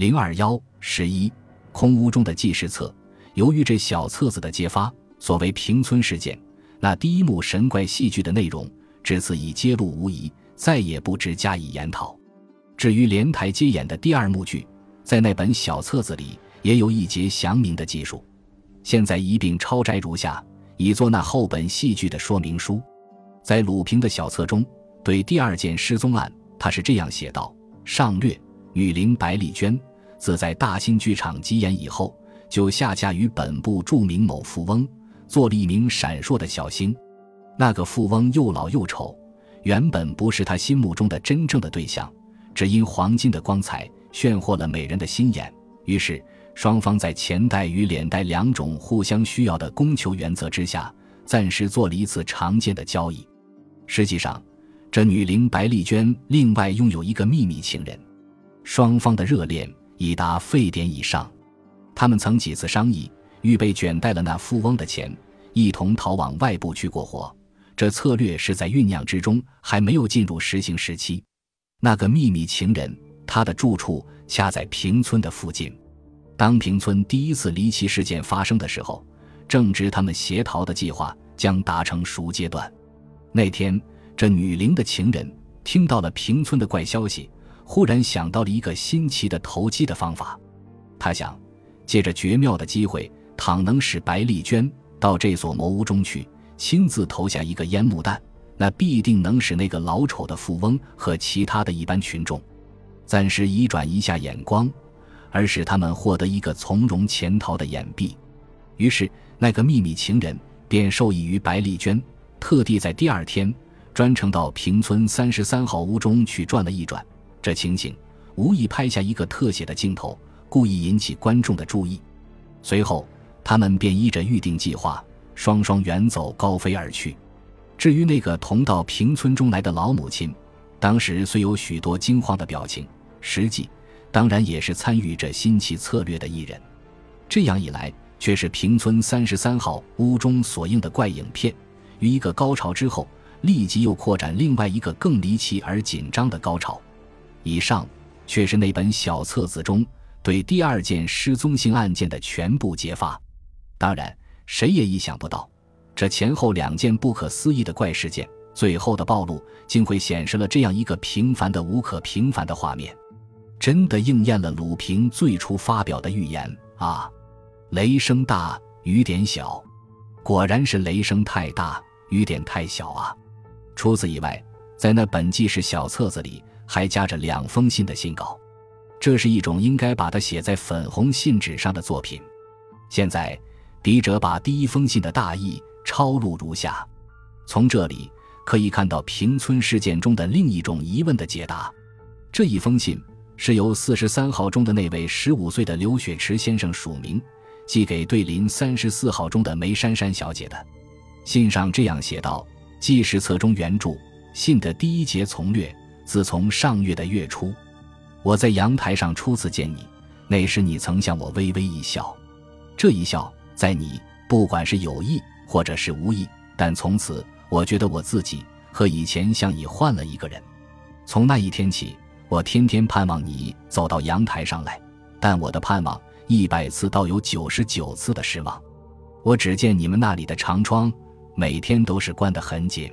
零二幺十一空屋中的记事册。由于这小册子的揭发，所谓平村事件，那第一幕神怪戏剧的内容，至此已揭露无疑，再也不知加以研讨。至于连台接演的第二幕剧，在那本小册子里也有一节详明的记述，现在一并抄摘如下，以作那后本戏剧的说明书。在鲁平的小册中，对第二件失踪案，他是这样写道：上略，女伶白丽娟，自在大兴剧场集演以后。就下嫁于本部著名某富翁，做了一名闪烁的小星。那个富翁又老又丑，原本不是他心目中的真正的对象，只因黄金的光彩炫惑了美人的心眼。于是双方在钱袋与脸袋两种互相需要的供求原则之下，暂时做了一次常见的交易。实际上，这女伶白丽娟另外拥有一个秘密情人，双方的热恋已达沸点以上。他们曾几次商议，预备卷带了那富翁的钱，一同逃往外部去过活。这策略是在酝酿之中，还没有进入实行时期。那个秘密情人，他的住处恰在平村的附近。当平村第一次离奇事件发生的时候，正值他们协逃的计划将达成熟阶段。那天，这女灵的情人听到了平村的怪消息，忽然想到了一个新奇的投机的方法。他想。借着绝妙的机会，倘能使白丽娟到这所茅屋中去，亲自投下一个烟幕弹，那必定能使那个老丑的富翁和其他的一般群众暂时移转一下眼光，而使他们获得一个从容潜逃的掩蔽。于是，那个秘密情人便授意于白丽娟，特地在第二天专程到平村三十三号屋中去转了一转。这情景无意拍下一个特写的镜头。故意引起观众的注意，随后他们便依着预定计划，双双远走高飞而去。至于那个同到平村中来的老母亲，当时虽有许多惊慌的表情，实际当然也是参与这新奇策略的一人。这样一来，却是平村三十三号屋中所映的怪影片，于一个高潮之后，立即又扩展另外一个更离奇而紧张的高潮。以上却是那本小册子中。对第二件失踪性案件的全部揭发，当然，谁也意想不到，这前后两件不可思议的怪事件，最后的暴露竟会显示了这样一个平凡的无可平凡的画面，真的应验了鲁平最初发表的预言啊！雷声大雨点小，果然是雷声太大雨点太小啊！除此以外，在那本纪事小册子里还夹着两封信的信稿。这是一种应该把它写在粉红信纸上的作品。现在，笔者把第一封信的大意抄录如下。从这里可以看到平村事件中的另一种疑问的解答。这一封信是由四十三号中的那位十五岁的刘雪池先生署名，寄给对邻三十四号中的梅珊珊小姐的。信上这样写道：“记事册中原著信的第一节从略。自从上月的月初。”我在阳台上初次见你，那时你曾向我微微一笑，这一笑在你不管是有意或者是无意，但从此我觉得我自己和以前像已换了一个人。从那一天起，我天天盼望你走到阳台上来，但我的盼望一百次倒有九十九次的失望。我只见你们那里的长窗每天都是关得很紧，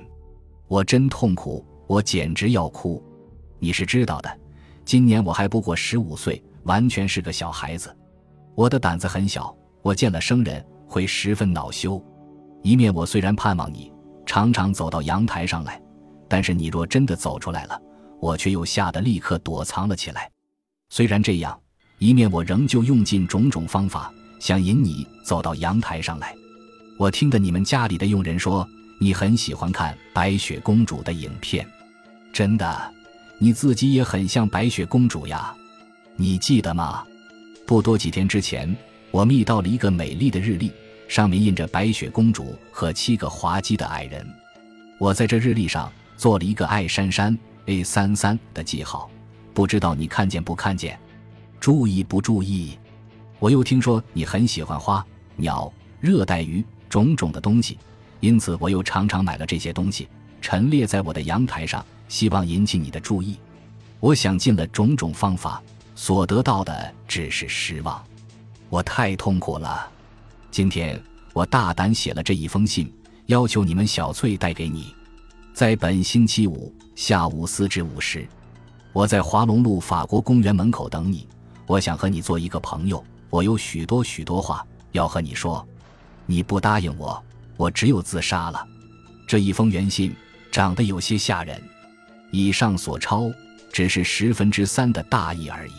我真痛苦，我简直要哭。你是知道的。今年我还不过十五岁，完全是个小孩子。我的胆子很小，我见了生人会十分恼羞。一面我虽然盼望你常常走到阳台上来，但是你若真的走出来了，我却又吓得立刻躲藏了起来。虽然这样，一面我仍旧用尽种种方法想引你走到阳台上来。我听得你们家里的佣人说，你很喜欢看白雪公主的影片，真的。你自己也很像白雪公主呀，你记得吗？不多几天之前，我觅到了一个美丽的日历，上面印着白雪公主和七个滑稽的矮人。我在这日历上做了一个爱珊珊 A 三三的记号，不知道你看见不看见？注意不注意？我又听说你很喜欢花、鸟、热带鱼种种的东西，因此我又常常买了这些东西，陈列在我的阳台上。希望引起你的注意，我想尽了种种方法，所得到的只是失望。我太痛苦了。今天我大胆写了这一封信，要求你们小翠带给你。在本星期五下午四至五时，我在华龙路法国公园门口等你。我想和你做一个朋友，我有许多许多话要和你说。你不答应我，我只有自杀了。这一封原信长得有些吓人。以上所抄只是十分之三的大意而已。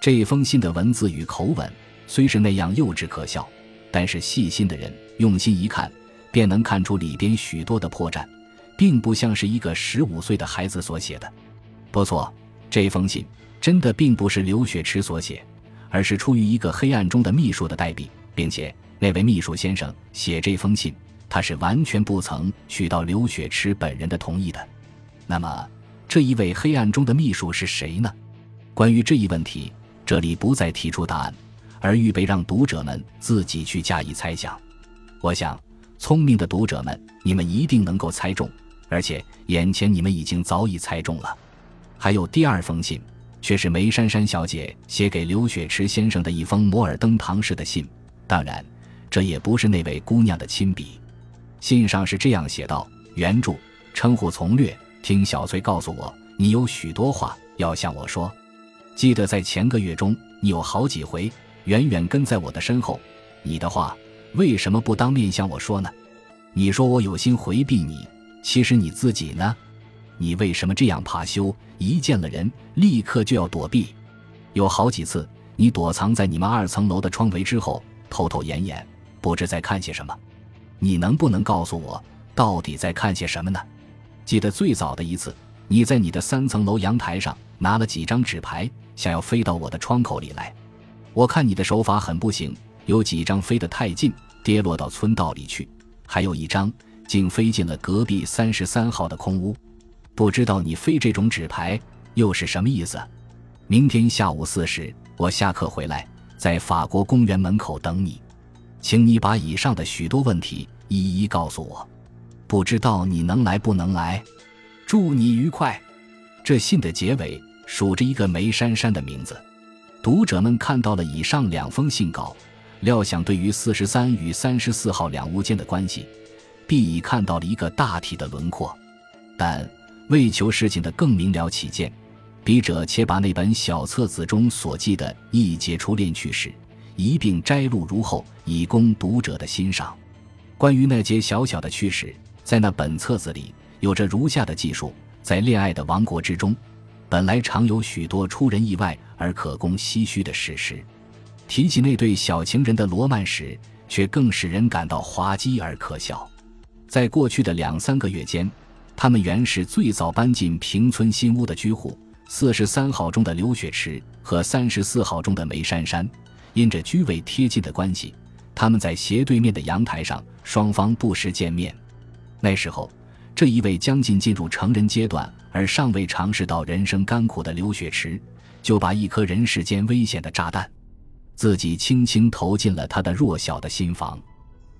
这封信的文字与口吻虽是那样幼稚可笑，但是细心的人用心一看，便能看出里边许多的破绽，并不像是一个十五岁的孩子所写的。不错，这封信真的并不是刘雪池所写，而是出于一个黑暗中的秘书的代笔，并且。那位秘书先生写这封信，他是完全不曾取到刘雪池本人的同意的。那么，这一位黑暗中的秘书是谁呢？关于这一问题，这里不再提出答案，而预备让读者们自己去加以猜想。我想，聪明的读者们，你们一定能够猜中，而且眼前你们已经早已猜中了。还有第二封信，却是梅珊珊小姐写给刘雪池先生的一封摩尔登堂式的信，当然。这也不是那位姑娘的亲笔，信上是这样写道：“原著称呼从略，听小翠告诉我，你有许多话要向我说。记得在前个月中，你有好几回远远跟在我的身后，你的话为什么不当面向我说呢？你说我有心回避你，其实你自己呢？你为什么这样怕羞？一见了人立刻就要躲避？有好几次，你躲藏在你们二层楼的窗围之后，偷偷掩掩。”不知在看些什么，你能不能告诉我，到底在看些什么呢？记得最早的一次，你在你的三层楼阳台上拿了几张纸牌，想要飞到我的窗口里来。我看你的手法很不行，有几张飞得太近，跌落到村道里去；还有一张竟飞进了隔壁三十三号的空屋。不知道你飞这种纸牌又是什么意思？明天下午四时，我下课回来，在法国公园门口等你。请你把以上的许多问题一一告诉我，不知道你能来不能来？祝你愉快。这信的结尾数着一个梅珊珊的名字。读者们看到了以上两封信稿，料想对于四十三与三十四号两屋间的关系，必已看到了一个大体的轮廓。但为求事情的更明了起见，笔者且把那本小册子中所记的一节初恋趣事。一并摘录如后，以供读者的欣赏。关于那节小小的趣事，在那本册子里有着如下的记述：在恋爱的王国之中，本来常有许多出人意外而可供唏嘘的事实。提起那对小情人的罗曼史，却更使人感到滑稽而可笑。在过去的两三个月间，他们原是最早搬进平村新屋的居户，四十三号中的刘雪池和三十四号中的梅珊珊。因着居位贴近的关系，他们在斜对面的阳台上，双方不时见面。那时候，这一位将近进入成人阶段而尚未尝试到人生甘苦的刘雪池，就把一颗人世间危险的炸弹，自己轻轻投进了他的弱小的心房。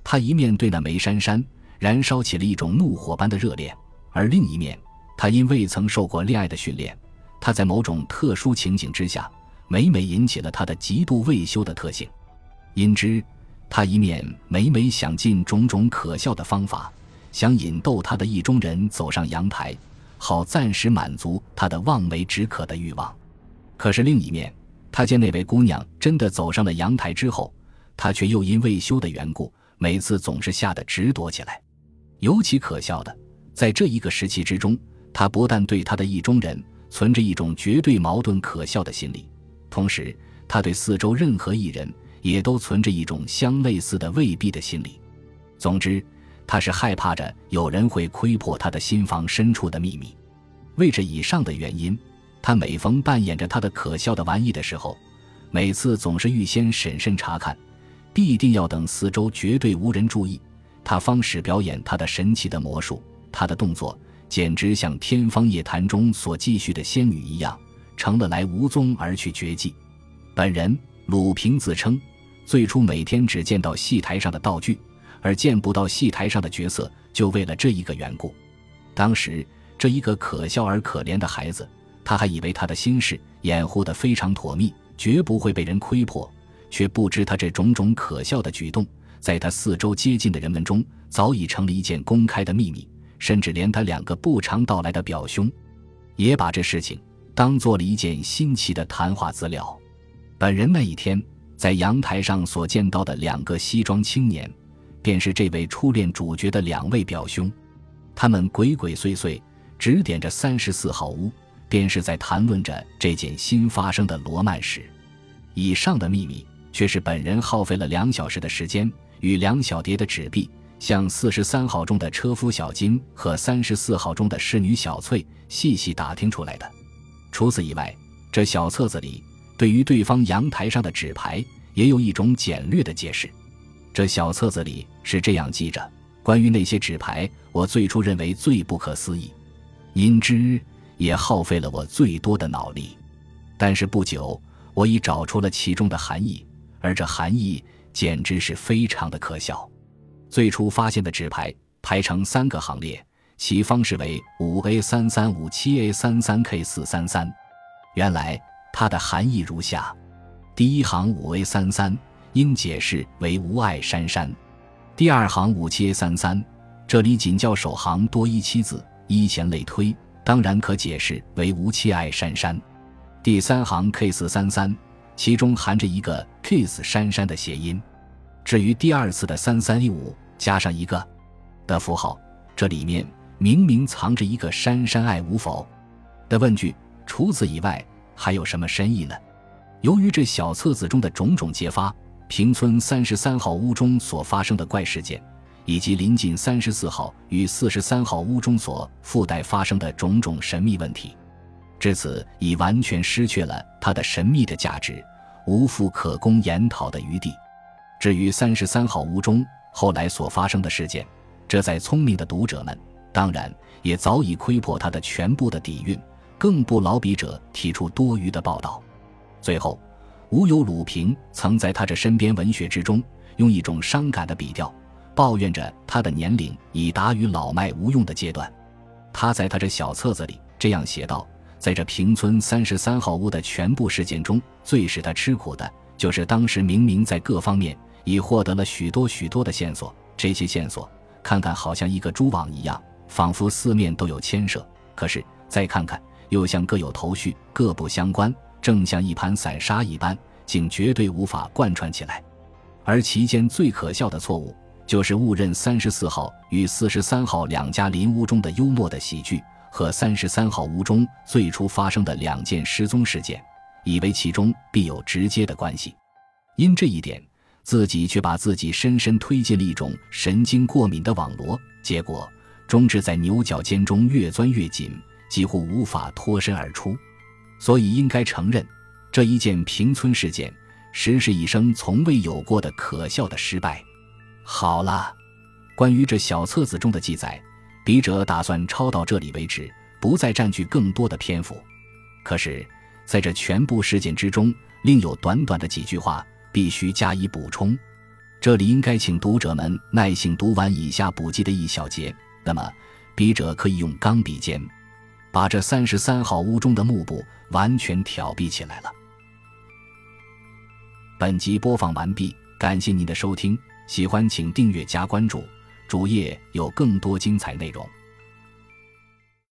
他一面对那梅珊珊燃烧起了一种怒火般的热恋，而另一面，他因未曾受过恋爱的训练，他在某种特殊情景之下。每每引起了他的极度未修的特性，因之，他一面每每想尽种种可笑的方法，想引逗他的意中人走上阳台，好暂时满足他的望梅止渴的欲望；可是另一面，他见那位姑娘真的走上了阳台之后，他却又因未修的缘故，每次总是吓得直躲起来。尤其可笑的，在这一个时期之中，他不但对他的意中人存着一种绝对矛盾可笑的心理。同时，他对四周任何一人也都存着一种相类似的未必的心理。总之，他是害怕着有人会窥破他的心房深处的秘密。为这以上的原因，他每逢扮演着他的可笑的玩意的时候，每次总是预先审慎查看，必定要等四周绝对无人注意，他方始表演他的神奇的魔术。他的动作简直像《天方夜谭》中所记叙的仙女一样。成了来无踪而去绝迹。本人鲁平自称，最初每天只见到戏台上的道具，而见不到戏台上的角色，就为了这一个缘故。当时这一个可笑而可怜的孩子，他还以为他的心事掩护得非常妥密，绝不会被人窥破，却不知他这种种可笑的举动，在他四周接近的人们中早已成了一件公开的秘密，甚至连他两个不常到来的表兄，也把这事情当做了一件新奇的谈话资料。本人那一天在阳台上所见到的两个西装青年，便是这位初恋主角的两位表兄。他们鬼鬼祟祟，指点着三十四号屋，便是在谈论着这件新发生的罗曼史。以上的秘密，却是本人耗费了两小时的时间，与两小叠的纸币，向四十三号中的车夫小金和三十四号中的侍女小翠细细打听出来的。除此以外，这小册子里。对于对方阳台上的纸牌，也有一种简略的解释。这小册子里是这样记着：关于那些纸牌，我最初认为最不可思议，因之也耗费了我最多的脑力。但是不久，我已找出了其中的含义，而这含义简直是非常的可笑。最初发现的纸牌排成三个行列，其方式为五 A 三三五七 A 三三 K 四三三。原来。它的含义如下：第一行五 A 三三，应解释为无爱珊珊；第二行五七 A 三三，这里仅叫首行多一七字，依前类推，当然可解释为无妻爱珊珊；第三行 K 四三三，其中含着一个 kiss 珊珊的谐音。至于第二次的三三一五加上一个的符号，这里面明明藏着一个珊珊爱无否的问句。除此以外。还有什么深意呢？由于这小册子中的种种揭发，平村三十三号屋中所发生的怪事件，以及临近三十四号与四十三号屋中所附带发生的种种神秘问题，至此已完全失去了它的神秘的价值，无复可供研讨的余地。至于三十三号屋中后来所发生的事件，这在聪明的读者们当然也早已窥破它的全部的底蕴。更不劳笔者提出多余的报道。最后，吴有鲁平曾在他这身边文学之中，用一种伤感的笔调，抱怨着他的年龄已达于老迈无用的阶段。他在他这小册子里这样写道：在这平村三十三号屋的全部事件中，最使他吃苦的，就是当时明明在各方面已获得了许多许多的线索，这些线索看看好像一个蛛网一样，仿佛四面都有牵涉，可是再看看。又像各有头绪，各不相关，正像一盘散沙一般，竟绝对无法贯穿起来。而其间最可笑的错误，就是误认三十四号与四十三号两家邻屋中的幽默的喜剧，和三十三号屋中最初发生的两件失踪事件，以为其中必有直接的关系。因这一点，自己却把自己深深推进了一种神经过敏的网罗，结果终至在牛角尖中越钻越紧。几乎无法脱身而出，所以应该承认，这一件平村事件实是一生从未有过的可笑的失败。好了，关于这小册子中的记载，笔者打算抄到这里为止，不再占据更多的篇幅。可是，在这全部事件之中，另有短短的几句话必须加以补充。这里应该请读者们耐心读完以下补记的一小节，那么笔者可以用钢笔尖。把这三十三号屋中的幕布完全挑蔽起来了。本集播放完毕，感谢您的收听，喜欢请订阅加关注，主页有更多精彩内容。